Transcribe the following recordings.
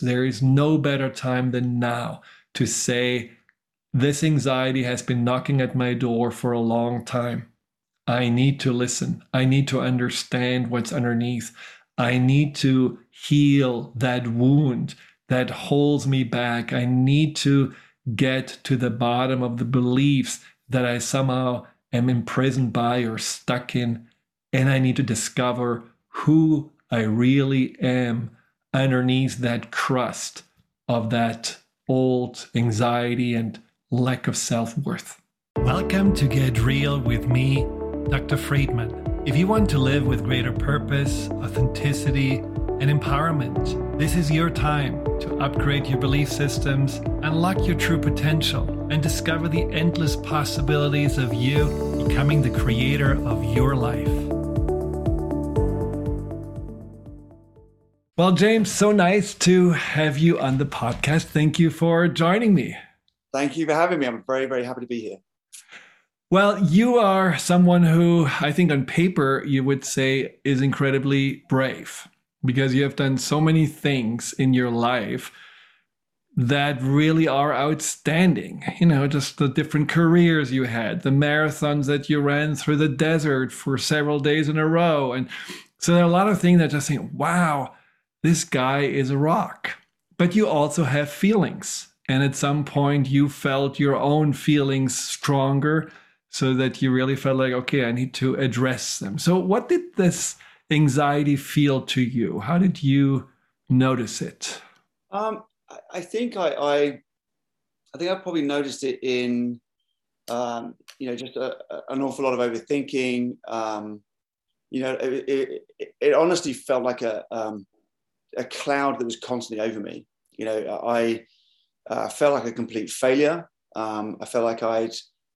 There is no better time than now to say, This anxiety has been knocking at my door for a long time. I need to listen. I need to understand what's underneath. I need to heal that wound that holds me back. I need to get to the bottom of the beliefs that I somehow am imprisoned by or stuck in. And I need to discover who I really am underneath that crust of that old anxiety and lack of self worth. Welcome to Get Real with me, Dr. Friedman. If you want to live with greater purpose, authenticity, and empowerment, this is your time to upgrade your belief systems, unlock your true potential, and discover the endless possibilities of you becoming the creator of your life. Well, James, so nice to have you on the podcast. Thank you for joining me. Thank you for having me. I'm very, very happy to be here. Well, you are someone who I think on paper you would say is incredibly brave because you have done so many things in your life that really are outstanding. You know, just the different careers you had, the marathons that you ran through the desert for several days in a row. And so there are a lot of things that just think, wow, this guy is a rock. But you also have feelings. And at some point, you felt your own feelings stronger so that you really felt like, okay, I need to address them. So, what did this anxiety feel to you? How did you notice it? Um, I think I, I, I, think I probably noticed it in, um, you know, just a, an awful lot of overthinking. Um, you know, it, it, it, honestly felt like a, um, a cloud that was constantly over me. You know, I uh, felt like a complete failure. Um, I felt like I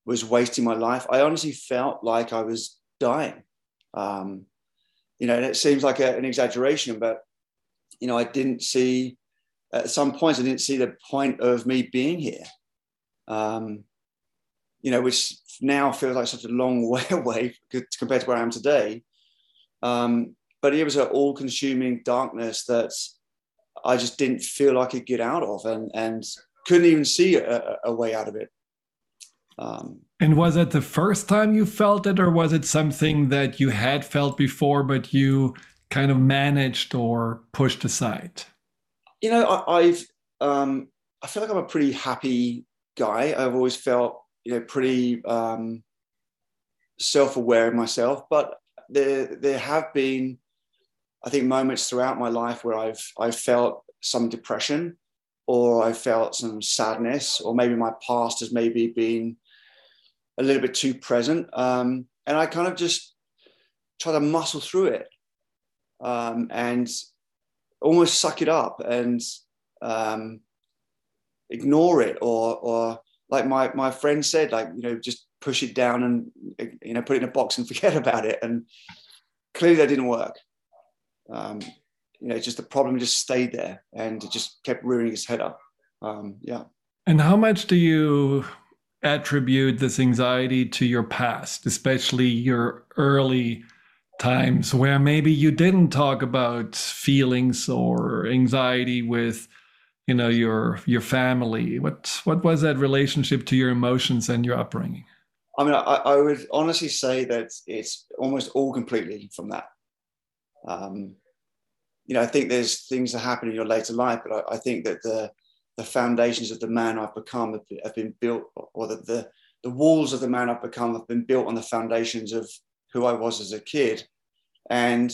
was wasting my life. I honestly felt like I was dying. Um, you know, and it seems like a, an exaggeration, but you know, I didn't see at some points I didn't see the point of me being here. Um, you know, which now feels like such a long way away compared to where I am today. Um, but it was an all-consuming darkness that I just didn't feel I could get out of, and and couldn't even see a, a way out of it. Um, and was it the first time you felt it, or was it something that you had felt before, but you kind of managed or pushed aside? You know, I, have um, I feel like I'm a pretty happy guy. I've always felt, you know, pretty um, self-aware of myself. But there, there have been, I think, moments throughout my life where I've, I've felt some depression, or I felt some sadness, or maybe my past has maybe been a little bit too present. Um, and I kind of just try to muscle through it um, and almost suck it up and um, ignore it or, or like my, my friend said, like, you know, just push it down and, you know, put it in a box and forget about it. And clearly that didn't work. Um, you know, just the problem just stayed there and it just kept rearing its head up. Um, yeah. And how much do you attribute this anxiety to your past, especially your early times where maybe you didn't talk about feelings or anxiety with you know your your family what what was that relationship to your emotions and your upbringing i mean i, I would honestly say that it's almost all completely from that um, you know i think there's things that happen in your later life but I, I think that the the foundations of the man I've become have, been built, or the, the, the walls of the man I've become have been built on the foundations of who I was as a kid. And,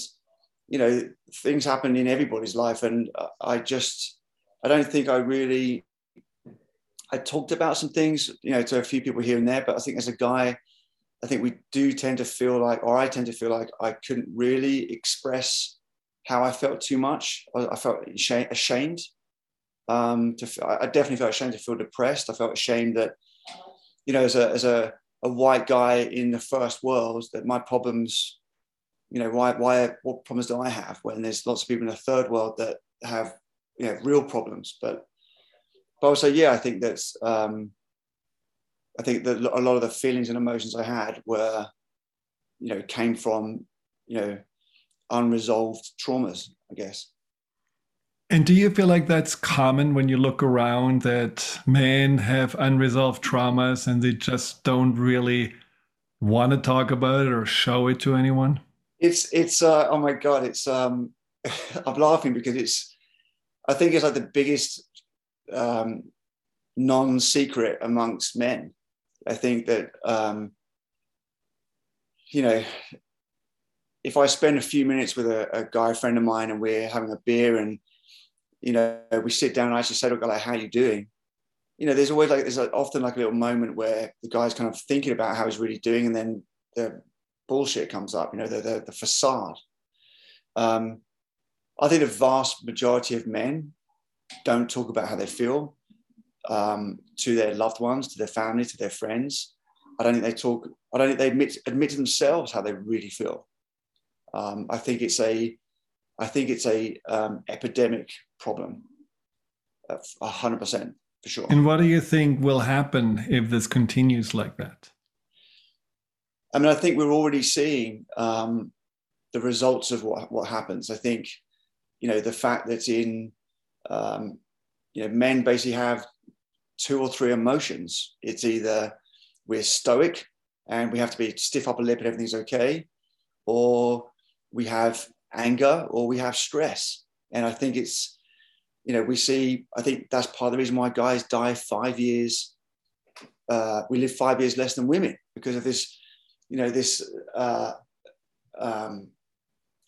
you know, things happen in everybody's life. And I just, I don't think I really, I talked about some things, you know, to a few people here and there, but I think as a guy, I think we do tend to feel like, or I tend to feel like I couldn't really express how I felt too much. I, felt ashamed um, to, I definitely felt ashamed to feel depressed. I felt ashamed that, you know, as a, as a, a white guy in the first world, that my problems, you know, why, why, what problems do I have when there's lots of people in the third world that have, you know, real problems. But, but also, yeah, I think that's, um, I think that a lot of the feelings and emotions I had were, you know, came from, you know, unresolved traumas, I guess. And do you feel like that's common when you look around that men have unresolved traumas and they just don't really want to talk about it or show it to anyone? It's it's uh, oh my god, it's um I'm laughing because it's I think it's like the biggest um, non-secret amongst men. I think that um, you know if I spend a few minutes with a, a, guy friend of mine and we're having a beer and you know we sit down and I just say guy like how are you doing? You know there's always like there's often like a little moment where the guy's kind of thinking about how he's really doing and then the bullshit comes up you know the the, the facade. Um, I think the vast majority of men don't talk about how they feel um, to their loved ones to their family to their friends I don't think they talk I don't think they admit admit to themselves how they really feel um, I think it's a, I think it's a um, epidemic problem, hundred percent for sure. And what do you think will happen if this continues like that? I mean, I think we're already seeing um, the results of what what happens. I think, you know, the fact that in, um, you know, men basically have two or three emotions. It's either we're stoic and we have to be stiff upper lip and everything's okay, or we have anger or we have stress. And I think it's, you know, we see, I think that's part of the reason why guys die five years. Uh, we live five years less than women because of this, you know, this uh, um,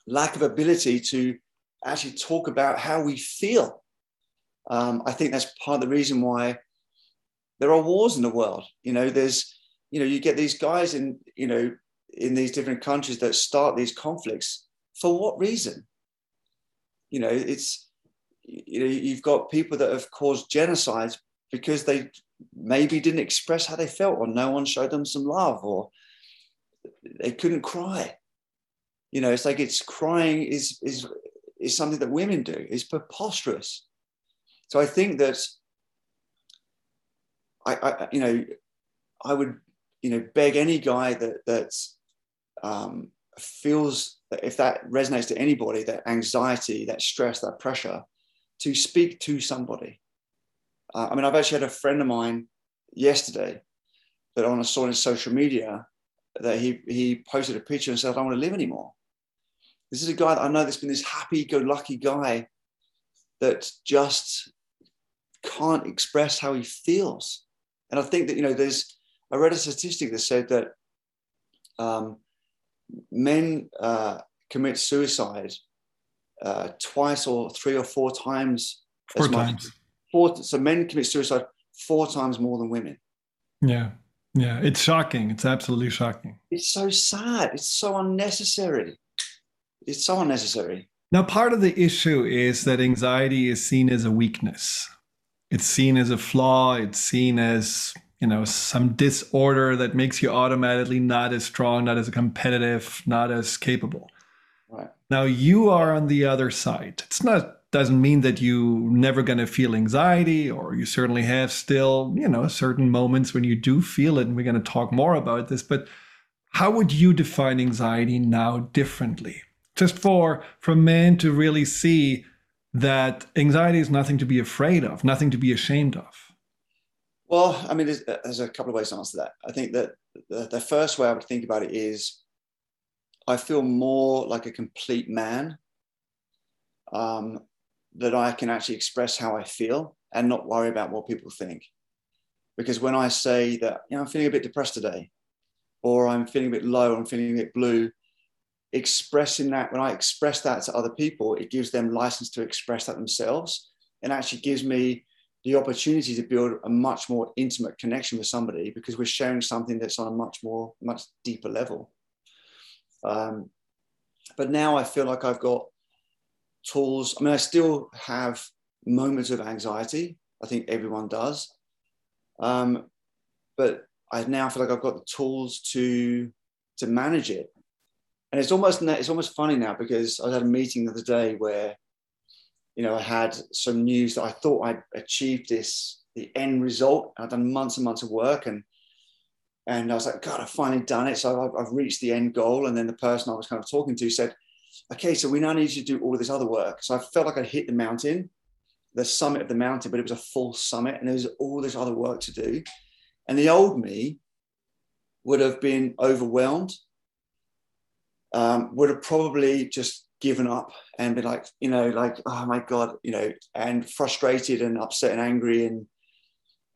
lack of ability to actually talk about how we feel. Um, I think that's part of the reason why there are wars in the world. You know, there's, you know, you get these guys in, you know, in these different countries that start these conflicts for what reason? You know it's you know you've got people that have caused genocides because they maybe didn't express how they felt or no one showed them some love or they couldn't cry. You know it's like it's crying is is is something that women do. It's preposterous. So i think that I, I you know i would you know beg any guy that that's um, feels that if that resonates to anybody, that anxiety, that stress, that pressure, to speak to somebody. Uh, I mean, I've actually had a friend of mine yesterday that on I saw on social media that he he posted a picture and said, I don't want to live anymore. This is a guy that I know that's been this happy-go-lucky guy that just can't express how he feels. And I think that, you know, there's I read a statistic that said that um, men uh, commit suicide uh, twice or three or four times four times. Four, so men commit suicide four times more than women. Yeah, yeah, it's shocking. It's absolutely shocking. It's so sad. It's so unnecessary. It's so unnecessary. Now, part of the issue is that anxiety is seen as a weakness. It's seen as a flaw. It's seen as you know some disorder that makes you automatically not as strong not as competitive not as capable. Right. Now you are on the other side. It's not doesn't mean that you never going to feel anxiety or you certainly have still you know certain moments when you do feel it and we're going to talk more about this but how would you define anxiety now differently? Just for for men to really see that anxiety is nothing to be afraid of nothing to be ashamed of well, I mean, there's, there's, a couple of ways to answer that. I think that the, the, first way I would think about it is I feel more like a complete man, um, that I can actually express how I feel and not worry about what people think. Because when I say that, you know, I'm feeling a bit depressed today, or I'm feeling a bit low, I'm feeling a bit blue, expressing that, when I express that to other people, it gives them license to express that themselves. And actually gives me the opportunity to build a much more intimate connection with somebody because we're sharing something that's on a much more much deeper level. Um, but now i feel like i've got tools. I mean i still have moments of anxiety. I think everyone does. Um, but i now feel like i've got the tools to to manage it and it's almost it's almost funny now because i had a meeting the other day where you know, I had some news that I thought I'd achieved this, the end result. I'd done months and months of work and and I was like, God, I've finally done it. So I've, I've reached the end goal. And then the person I was kind of talking to said, okay, so we now need you to do all this other work. So I felt like I'd hit the mountain the summit of the mountain, but it was a full summit, and there was all this other work to do. And the old me would have been overwhelmed, um, would have probably just given up and been like, you know, like, oh my God, you know, and frustrated and upset and angry and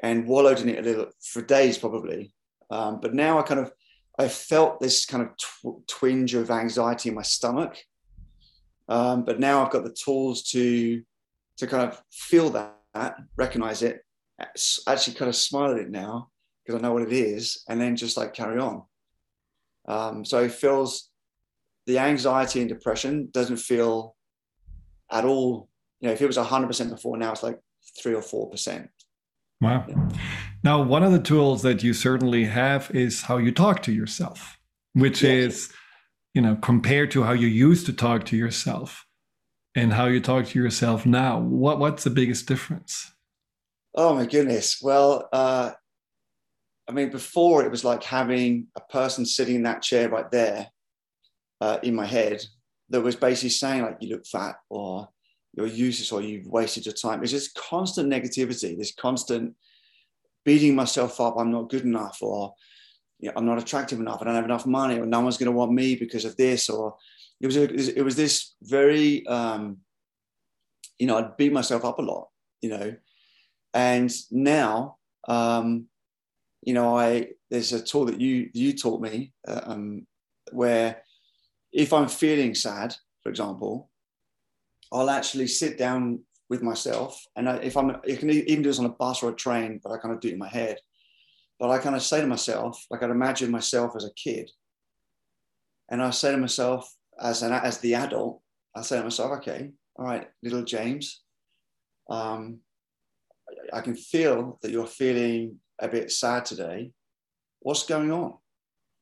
and wallowed in it a little for days probably. Um, but now I kind of I felt this kind of tw- twinge of anxiety in my stomach. Um, but now I've got the tools to to kind of feel that, recognize it, actually kind of smile at it now because I know what it is, and then just like carry on. Um, so it feels the anxiety and depression doesn't feel at all. You know, if it was 100% before, now it's like three or 4%. Wow. Yeah. Now, one of the tools that you certainly have is how you talk to yourself, which yes. is, you know, compared to how you used to talk to yourself and how you talk to yourself now. What what's the biggest difference? Oh my goodness. Well, uh, I mean, before it was like having a person sitting in that chair right there uh, in my head that was basically saying like, "You look fat," or "You're useless," or "You've wasted your time." It's just constant negativity. This constant beating myself up. I'm not good enough, or you know, I'm not attractive enough. I don't have enough money, or no one's going to want me because of this. Or it was a, it was this very um, you know I'd beat myself up a lot, you know, and now um, you know I there's a tool that you you taught me uh, um, where if I'm feeling sad, for example, I'll actually sit down with myself. And I, if I'm, you can even do this on a bus or a train, but I kind of do it in my head. But I kind of say to myself, like I'd imagine myself as a kid. And I say to myself, as an as the adult, I say to myself, okay, all right, little James, um, I can feel that you're feeling a bit sad today. What's going on?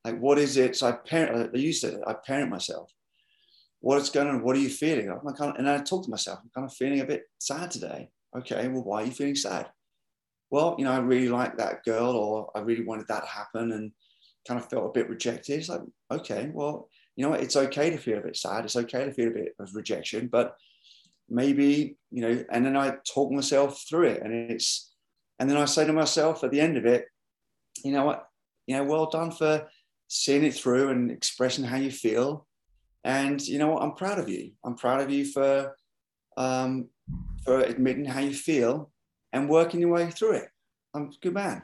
Like, what is it? So I parent, I used to, I parent myself what's going on? What are you feeling? I'm of, and I talk to myself, I'm kind of feeling a bit sad today. Okay, well, why are you feeling sad? Well, you know, I really like that girl, or I really wanted that to happen and kind of felt a bit rejected. It's like, okay, well, you know? It's okay to feel a bit sad. It's okay to feel a bit of rejection, but maybe, you know, and then I talk myself through it. And it's, and then I say to myself at the end of it, you know what? You know, well done for seeing it through and expressing how you feel and you know what? I'm proud of you. I'm proud of you for um, for admitting how you feel and working your way through it. I'm a good man.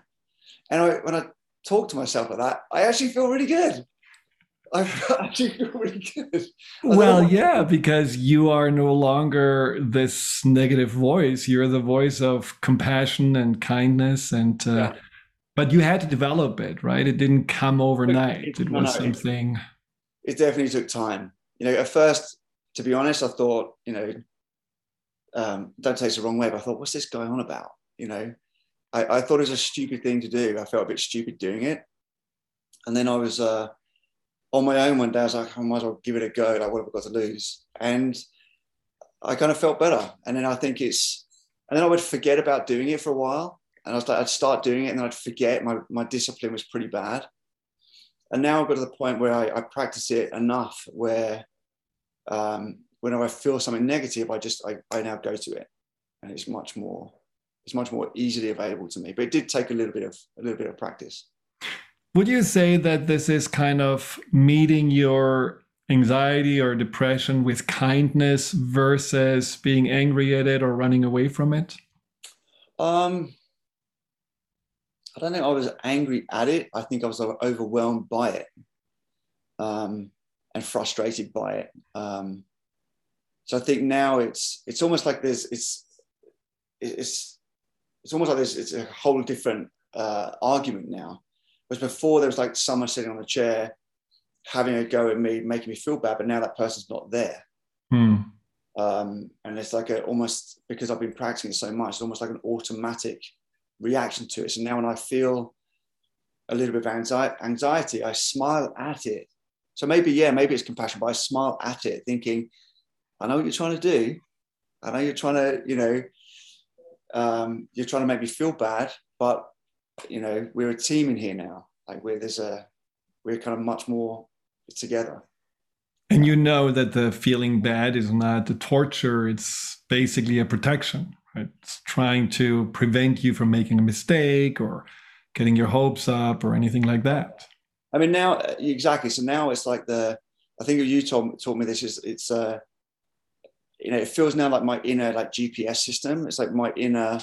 And I, when I talk to myself like that, I actually feel really good. I actually feel really good. Well, yeah, because you are no longer this negative voice. You're the voice of compassion and kindness, and uh, yeah. But you had to develop it, right? It didn't come overnight. It, it, it was no, something it definitely took time. You know, at first, to be honest, I thought, you know, um, don't take it the wrong way, but I thought, what's this going on about? You know, I, I, thought it was a stupid thing to do. I felt a bit stupid doing it. And then I was uh, on my own one day. I was like, I might as well give it a go. Like, what have I got to lose? And I kind of felt better. And then I think it's, and then I would forget about doing it for a while. And I was like, I'd start doing it and then I'd forget. My, my discipline was pretty bad and now I've got to the point where I, I practice it enough where um, whenever I feel something negative, I just I, I now go to it, and it's much more it's much more easily available to me. But it did take a little bit of a little bit of practice. Would you say that this is kind of meeting your anxiety or depression with kindness versus being angry at it or running away from it? Um, I don't think I was angry at it. I think I was overwhelmed by it um, and frustrated by it. Um, so I think now it's it's almost like there's it's it's it's almost like there's it's a whole different uh, argument now. Whereas before there was like someone sitting on a chair having a go at me, making me feel bad, but now that person's not there. Hmm. Um, and it's like a, almost because I've been practicing so much, it's almost like an automatic reaction to it. So now when I feel a little bit of anxiety, I smile at it. So maybe, yeah, maybe it's compassion, but I smile at it thinking, I know what you're trying to do. I know you're trying to, you know, um, you're trying to make me feel bad, but you know, we're a team in here now. Like we're there's a we're kind of much more together. And you know that the feeling bad is not the torture, it's basically a protection? It's trying to prevent you from making a mistake or getting your hopes up or anything like that. I mean, now exactly. So now it's like the. I think you told taught me this is it's uh, you know, it feels now like my inner like GPS system. It's like my inner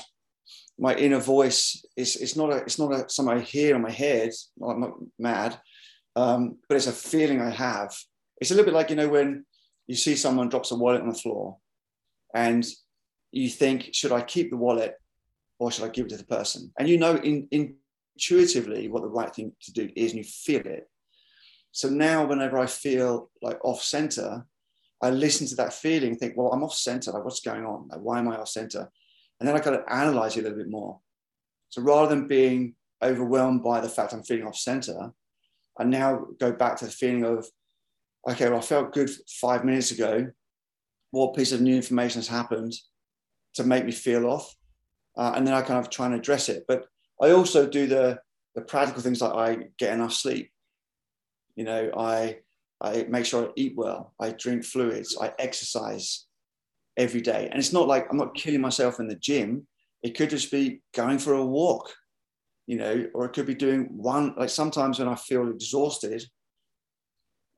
my inner voice. It's it's not a it's not a something I hear in my head. I'm not mad, um, but it's a feeling I have. It's a little bit like you know when you see someone drops a wallet on the floor, and you think, should I keep the wallet or should I give it to the person? And you know in, intuitively what the right thing to do is, and you feel it. So now, whenever I feel like off center, I listen to that feeling and think, well, I'm off center. Like, what's going on? Like, why am I off center? And then I kind of analyze it a little bit more. So rather than being overwhelmed by the fact I'm feeling off center, I now go back to the feeling of, okay, well, I felt good five minutes ago. What piece of new information has happened to make me feel off? Uh, and then I kind of try and address it. But I also do the, the practical things like I get enough sleep. You know, I I make sure I eat well, I drink fluids, I exercise every day. And it's not like I'm not killing myself in the gym. It could just be going for a walk, you know, or it could be doing one. Like sometimes when I feel exhausted,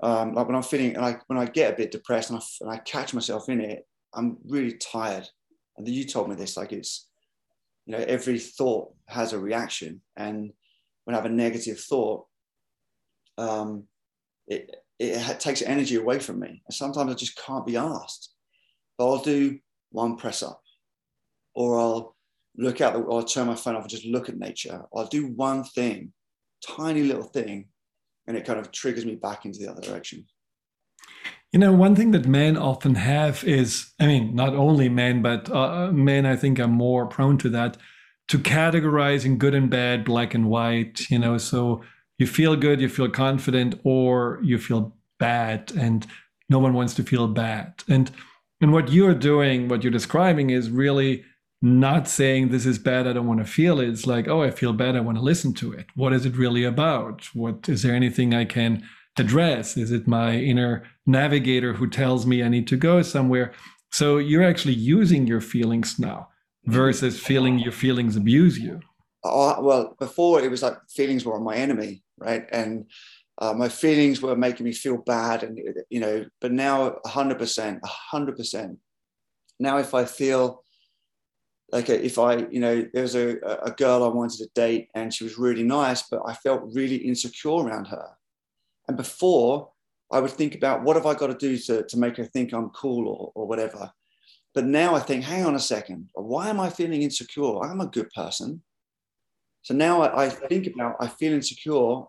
um, like when I'm feeling, I, when I get a bit depressed and I, and I catch myself in it, I'm really tired. And you told me this, like it's, you know, every thought has a reaction. And when I have a negative thought, um, it, it takes energy away from me. And sometimes I just can't be asked. But I'll do one press up, or I'll look out, the, or I'll turn my phone off and just look at nature. I'll do one thing, tiny little thing, and it kind of triggers me back into the other direction. You know, one thing that men often have is, I mean, not only men, but uh, men, I think, are more prone to that, to categorizing good and bad, black and white. You know, so you feel good, you feel confident, or you feel bad, and no one wants to feel bad. And and what you're doing, what you're describing, is really not saying this is bad, I don't want to feel it. It's like, oh, I feel bad, I want to listen to it. What is it really about? What is there anything I can address? Is it my inner navigator who tells me I need to go somewhere? So you're actually using your feelings now versus feeling your feelings abuse you. Well, before it was like feelings were my enemy right? And uh, my feelings were making me feel bad, and you know, but now 100%, 100%. Now, if I feel like if I, you know, there was a, a girl I wanted to date and she was really nice, but I felt really insecure around her. And before, I would think about what have I got to do to, to make her think I'm cool or, or whatever. But now I think, hang on a second, why am I feeling insecure? I'm a good person. So now I, I think about, I feel insecure.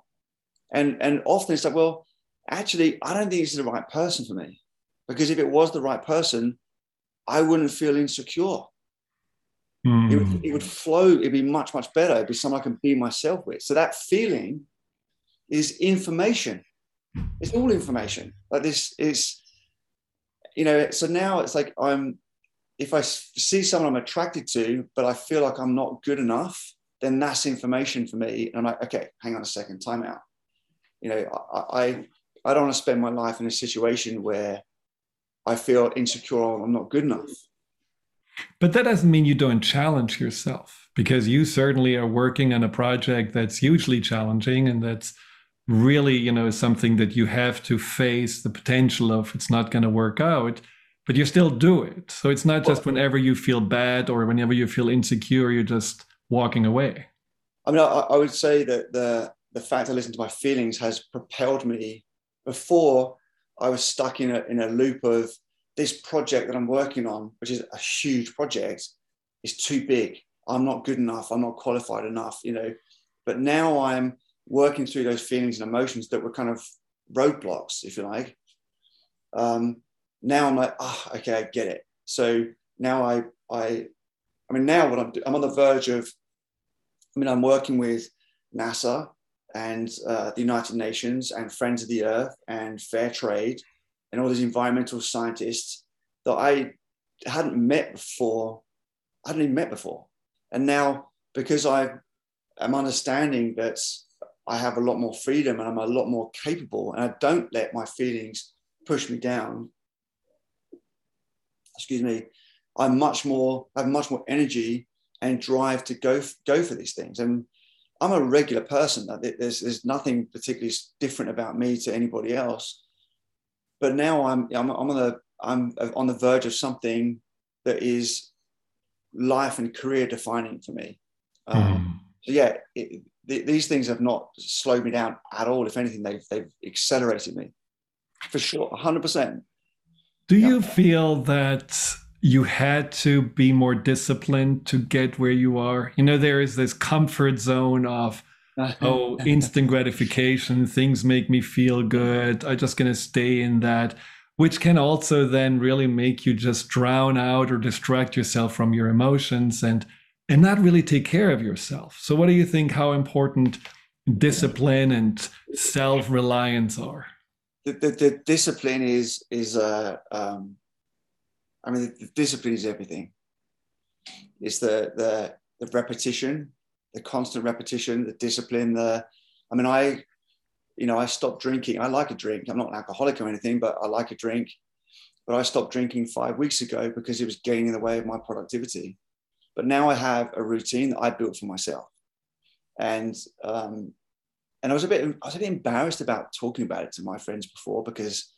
And, and often it's like, well, actually, I don't think this is the right person for me. Because if it was the right person, I wouldn't feel insecure. Mm. It, would, hmm. it would flow, it'd be much, much better. It'd be someone I can be myself with. So that feeling is information. It's all information. Like this is, you know, so now it's like I'm, if I see someone I'm attracted to, but I feel like I'm not good enough, then that's information for me. And I'm like, okay, hang on a second, time out. You know, I, I, I don't want to spend my life in a situation where I feel insecure or I'm not good enough. But that doesn't mean you don't challenge yourself because you certainly are working on a project that's hugely challenging and that's really, you know, something that you have to face the potential of it's not going to work out, but you still do it. So it's not just whenever you feel bad or whenever you feel insecure, you're just walking away? I mean, I, I would say that the the fact I listen to my feelings has propelled me. Before I was stuck in a in a loop of this project that I'm working on, which is a huge project, is too big. I'm not good enough. I'm not qualified enough. You know, but now I'm working through those feelings and emotions that were kind of roadblocks, if you like. Um, now I'm like, oh, okay, I get it. So now I I I mean, now what I'm I'm on the verge of I mean, I'm working with NASA and uh, the United Nations and Friends of the Earth and Fair Trade and all these environmental scientists that I hadn't met before. I hadn't even met before. And now, because I am understanding that I have a lot more freedom and I'm a lot more capable, and I don't let my feelings push me down. Excuse me. I'm much more, I have much more energy and drive to go, go for these things. And I'm a regular person. There's, there's nothing particularly different about me to anybody else. But now I'm, I'm, I'm on the, I'm on the verge of something that is life and career defining for me. Um, mm. So yeah, it, th- these things have not slowed me down at all. If anything, they've they've accelerated me for sure, hundred percent. Do yeah. you feel that you had to be more disciplined to get where you are? You know, there is this comfort zone of oh, instant gratification. Things make me feel good. I'm just gonna stay in that which can also then really make you just drown out or distract yourself from your emotions and and not really take care of yourself. So what do you think how important discipline and self-reliance are? The, the, the discipline is is uh, um, I mean the discipline is everything. It's the the the repetition, the constant repetition, the discipline, the I mean I you know, I stopped drinking. I like a drink. I'm not an alcoholic or anything, but I like a drink. But I stopped drinking five weeks ago because it was getting in the way of my productivity. But now I have a routine that I built for myself, and um, and I was a bit I was a bit embarrassed about talking about it to my friends before because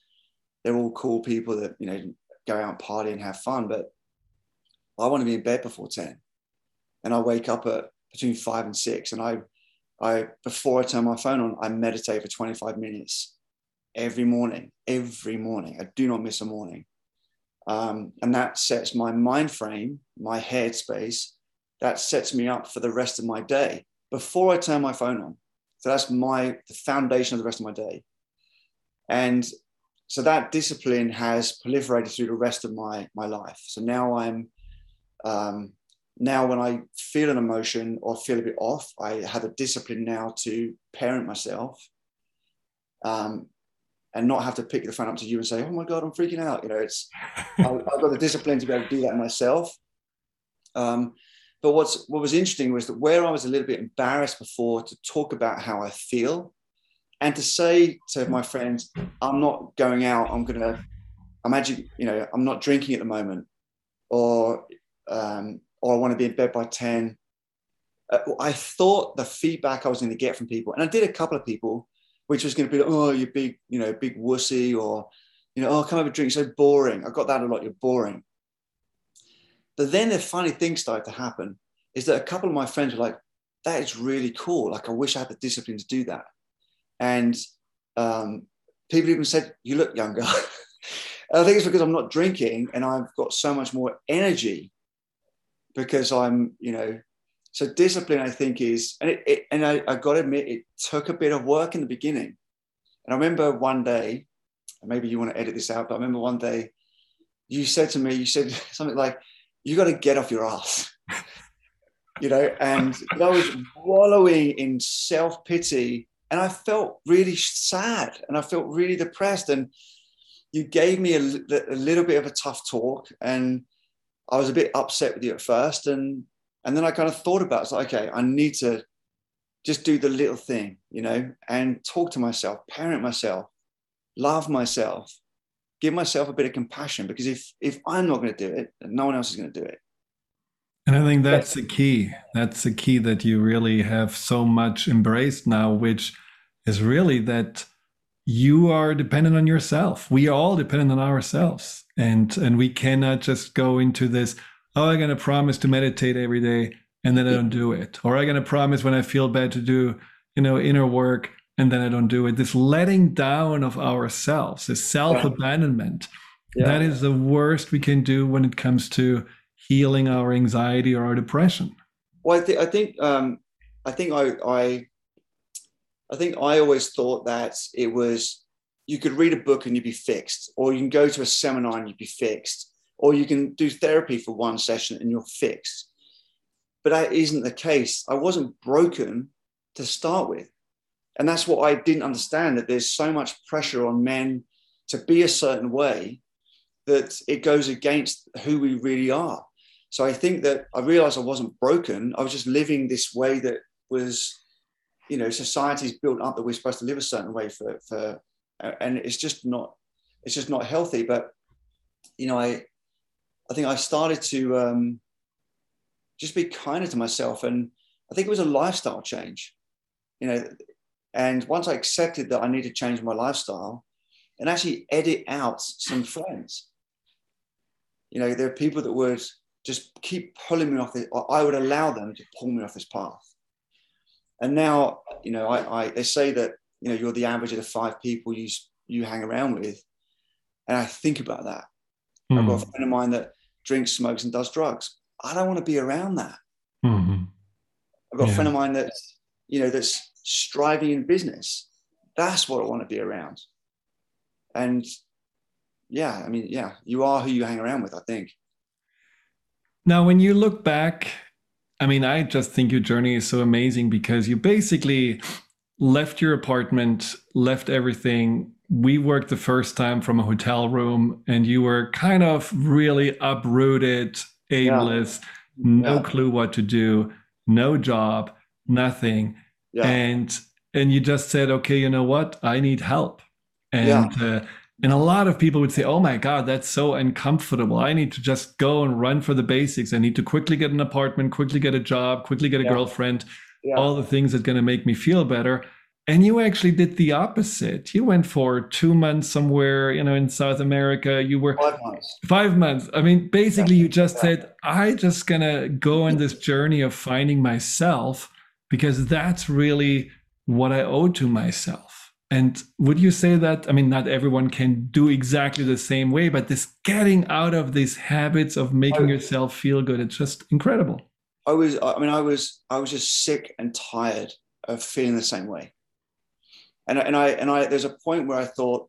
they're all cool people that you know go out and party and have fun. But I want to be in bed before ten, and I wake up at between five and six, and I I before I turn my phone on, I meditate for 25 minutes every morning. Every morning, I do not miss a morning, um, and that sets my mind frame, my headspace. That sets me up for the rest of my day before I turn my phone on. So that's my the foundation of the rest of my day, and so that discipline has proliferated through the rest of my my life. So now I'm um, now when I feel an emotion or feel a bit off, I have a discipline now to parent myself um, and not have to pick the phone up to you and say, oh my God, I'm freaking out. You know, it's, I, have got the discipline to be able to do that myself. Um, but what's, what was interesting was that where I was a little bit embarrassed before to talk about how I feel and to say to my friends, I'm not going out, I'm to, I'm actually, you know, I'm not drinking at the moment. Or, um, or I want to be in bed by 10. Uh, I thought the feedback I was going to get from people, and I did a couple of people, which was going to be, like, oh, you big, you know, big wussy, or, you know, oh, come have a drink, so boring. I got that a lot, you're boring. But then the funny thing started to happen is that a couple of my friends were like, that is really cool. Like, I wish I had the discipline to do that. And um, people even said, you look younger. I think it's because I'm not drinking and I've got so much more energy because I'm, you know, so discipline, I think, is, and it, it and I, I got to admit, it took a bit of work in the beginning. And I remember one day, maybe you want to edit this out, but I remember one day you said to me, you said something like, you got to get off your ass. you know, and I was wallowing in self pity and I felt really sad and I felt really depressed. And you gave me a, a little bit of a tough talk. And I was a bit upset with you at first, and and then I kind of thought about it. it's like, okay, I need to just do the little thing, you know, and talk to myself, parent myself, love myself, give myself a bit of compassion because if if I'm not going to do it, no one else is going to do it. And I think that's the key. That's the key that you really have so much embraced now, which is really that you are dependent on yourself. We are all dependent on ourselves. And and we cannot just go into this, oh, I'm gonna promise to meditate every day and then I don't do it. Or I'm gonna promise when I feel bad to do, you know, inner work and then I don't do it. This letting down of ourselves, this self-abandonment. Yeah. That is the worst we can do when it comes to healing our anxiety or our depression. Well, I, th- I think um, I think I, I I think I always thought that it was you could read a book and you'd be fixed, or you can go to a seminar and you'd be fixed, or you can do therapy for one session and you're fixed. But that isn't the case. I wasn't broken to start with. And that's what I didn't understand that there's so much pressure on men to be a certain way that it goes against who we really are. So I think that I realized I wasn't broken. I was just living this way that was you know society's built up that we're supposed to live a certain way for for and it's just not it's just not healthy but you know i I think I started to um, just be kinder to myself. And I think it was a lifestyle change, you know. And once I accepted that I need to change my lifestyle and actually edit out some friends, you know, there are people that would just keep pulling me off this, I would allow them to pull me off this path. And now, you know, I, I they say that, you know, you're the average of the five people you, you hang around with. And I think about that. Mm. I've got a friend of mine that drinks, smokes, and does drugs. I don't want to be around that. Mm-hmm. I've got yeah. a friend of mine that's, you know, that's striving in business. That's what I want to be around. And yeah, I mean, yeah, you are who you hang around with, I think. Now, when you look back, I mean, I just think your journey is so amazing because you basically left your apartment, left everything. We worked the first time from a hotel room, and you were kind of really uprooted, aimless, yeah. no yeah. clue what to do, no job, nothing. Yeah. And and you just said, okay, you know what? I need help. And uh, and a lot of people would say, oh my God, that's so uncomfortable. I need to just go and run for the basics. I need to quickly get an apartment, quickly get a job, quickly get a girlfriend, all the things that's going to make me feel better. And you actually did the opposite. You went for two months somewhere, you know, in South America. You were five months. Five months. I mean, basically, yeah. you just yeah. said, I just gonna go on this journey of finding myself because that's really what I owe to myself. And would you say that? I mean, not everyone can do exactly the same way, but this getting out of these habits of making yourself feel good, it's just incredible. I was, I mean, I was, I was just sick and tired of feeling the same way and, and I and I there's a point where I thought,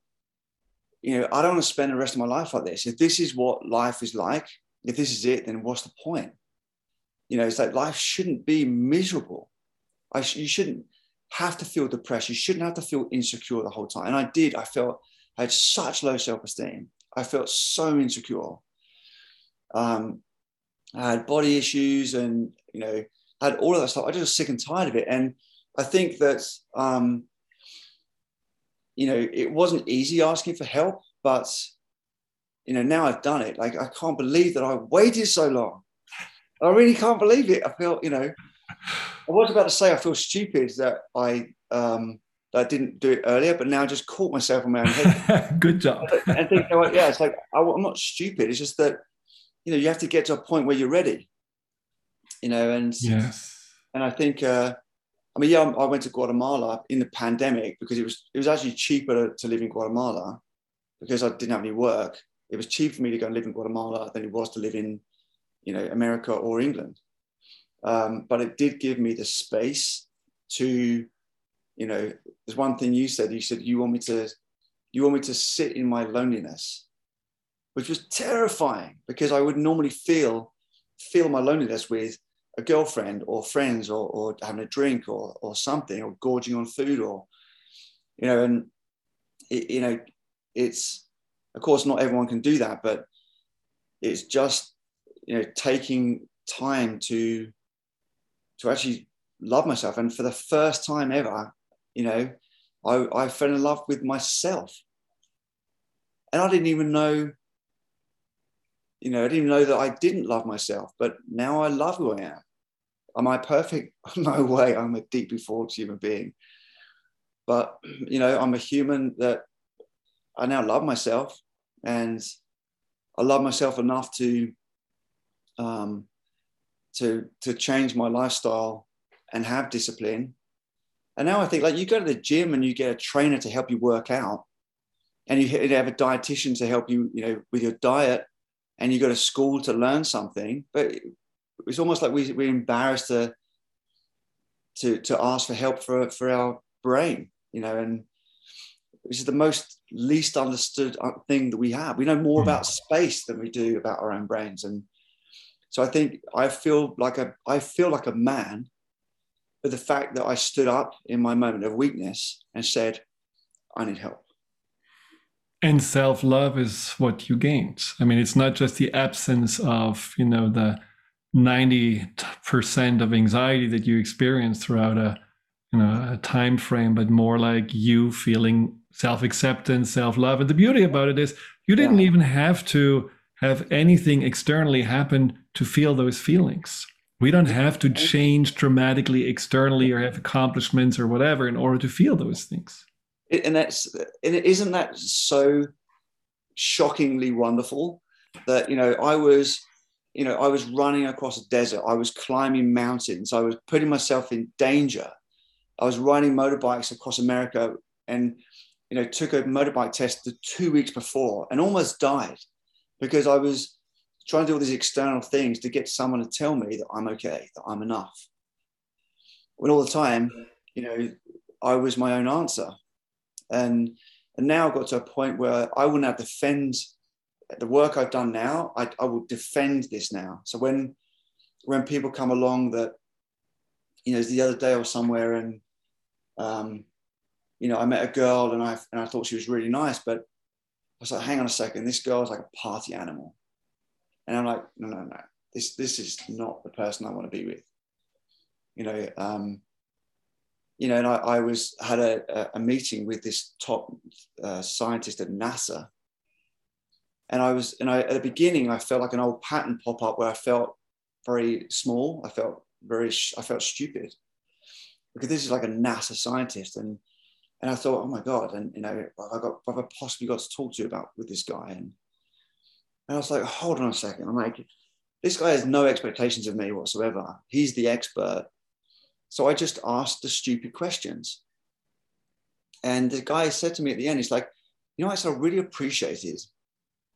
you know, I don't want to spend the rest of my life like this. If this is what life is like, if this is it, then what's the point? You know, it's like life shouldn't be miserable. I sh- you shouldn't have to feel depressed. You shouldn't have to feel insecure the whole time. And I did. I felt I had such low self-esteem. I felt so insecure. Um, I had body issues, and you know, had all of that stuff. I just was sick and tired of it. And I think that um, you know, it wasn't easy asking for help, but you know, now I've done it. Like I can't believe that I waited so long. I really can't believe it. I feel, you know, I was about to say I feel stupid that I um that I didn't do it earlier, but now I just caught myself on my own head. Good job. and think, oh, yeah, it's like I, I'm not stupid. It's just that you know you have to get to a point where you're ready. You know, and yes, and I think uh, I mean, yeah, I went to Guatemala in the pandemic because it was it was actually cheaper to, live in Guatemala because I didn't have any work. It was cheap for me to go and live in Guatemala than it was to live in, you know, America or England. Um, but it did give me the space to, you know, there's one thing you said. You said you want me to, you want me to sit in my loneliness, which was terrifying because I would normally feel feel my loneliness with a girlfriend or friends or, or having a drink or, or something or gorging on food or you know and it, you know it's of course not everyone can do that but it's just you know taking time to to actually love myself. And for the first time ever you know i, I fell in love with myself. And i didn't even know you know, I didn't know that I didn't love myself, but now I love who I am. Am I perfect? No way. I'm a deeply flawed human being. But, you know, I'm a human that I now love myself and I love myself enough to, um, to, to change my lifestyle and have discipline. And now I think like you go to the gym and you get a trainer to help you work out and you have a dietitian to help you, you know, with your diet and you go to school to learn something, but it's almost like we, we're embarrassed to, to, to ask for help for, for our brain, you know, and which is the most least understood uh, thing that we have. We know more mm. about space than we do about our own brains. And so I think I feel like a, I feel like a man but the fact that I stood up in my moment of weakness and said, I need help. And self-love is what you gained. I mean, it's not just the absence of, you know, the 90% of anxiety that you experience throughout a, you know, a time frame, but more like you feeling self-acceptance, self-love. And the beauty about it is you didn't yeah. even have to have anything externally happen to feel those feelings. We don't have to change dramatically externally or have accomplishments or whatever in order to feel those things. And that's and isn't that so shockingly wonderful that you know I was you know I was running across a desert, I was climbing mountains, I was putting myself in danger. I was riding motorbikes across America and you know took a motorbike test the two weeks before and almost died because I was trying to do all these external things to get someone to tell me that I'm okay, that I'm enough. When all the time, you know, I was my own answer. And and now I've got to a point where I will now defend the work I've done now. I, I will defend this now. So when when people come along that, you know, the other day I was somewhere and um, you know, I met a girl and I and I thought she was really nice, but I was like, hang on a second, this girl is like a party animal. And I'm like, no, no, no, this this is not the person I want to be with. You know, um, you know, and I, I was had a, a meeting with this top uh, scientist at NASA, and I was, and I at the beginning I felt like an old pattern pop up where I felt very small. I felt very, I felt stupid because this is like a NASA scientist, and and I thought, oh my god, and you know, I got, I've possibly got to talk to you about with this guy, and and I was like, hold on a second. I'm like, this guy has no expectations of me whatsoever. He's the expert. So I just asked the stupid questions. And the guy said to me at the end, he's like, you know, I sort of really appreciated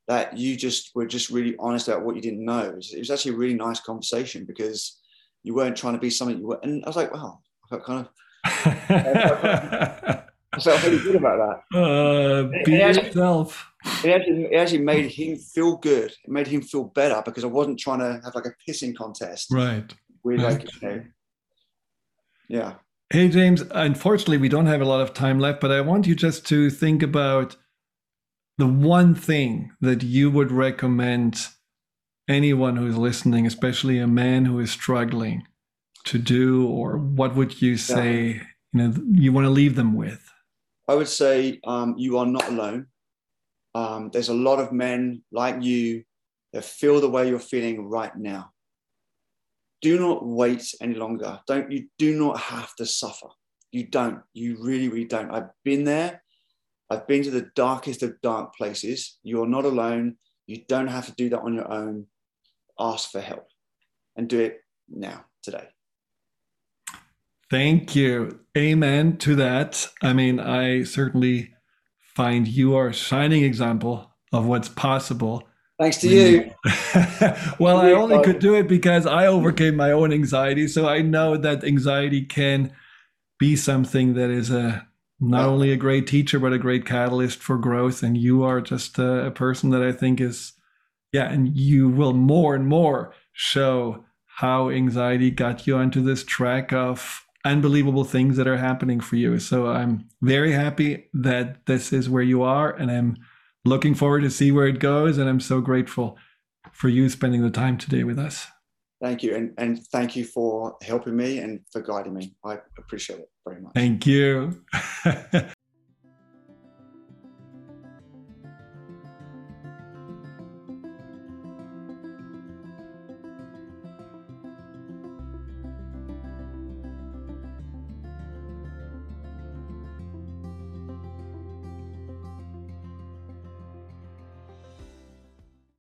that you just were just really honest about what you didn't know. It was, it was actually a really nice conversation because you weren't trying to be something you were. And I was like, wow, I felt kind of. I felt really good about that. Uh, be it actually, yourself. It actually, it actually made him feel good. It made him feel better because I wasn't trying to have like a pissing contest. Right. With right. like, you know, yeah. Hey, James, unfortunately, we don't have a lot of time left, but I want you just to think about the one thing that you would recommend anyone who's listening, especially a man who is struggling to do, or what would you say, yeah. you know, you want to leave them with? I would say um, you are not alone. Um, there's a lot of men like you that feel the way you're feeling right now. Do not wait any longer. Don't you do not have to suffer. You don't. You really, really don't. I've been there. I've been to the darkest of dark places. You're not alone. You don't have to do that on your own. Ask for help and do it now, today. Thank you. Amen to that. I mean, I certainly find you are a shining example of what's possible. Thanks to you. well, I only could do it because I overcame my own anxiety. So I know that anxiety can be something that is a not only a great teacher but a great catalyst for growth. And you are just a, a person that I think is, yeah, and you will more and more show how anxiety got you onto this track of unbelievable things that are happening for you. So I'm very happy that this is where you are, and I'm looking forward to see where it goes. And I'm so grateful for you spending the time today with us. Thank you, and and thank you for helping me and for guiding me. I appreciate it very much. Thank you.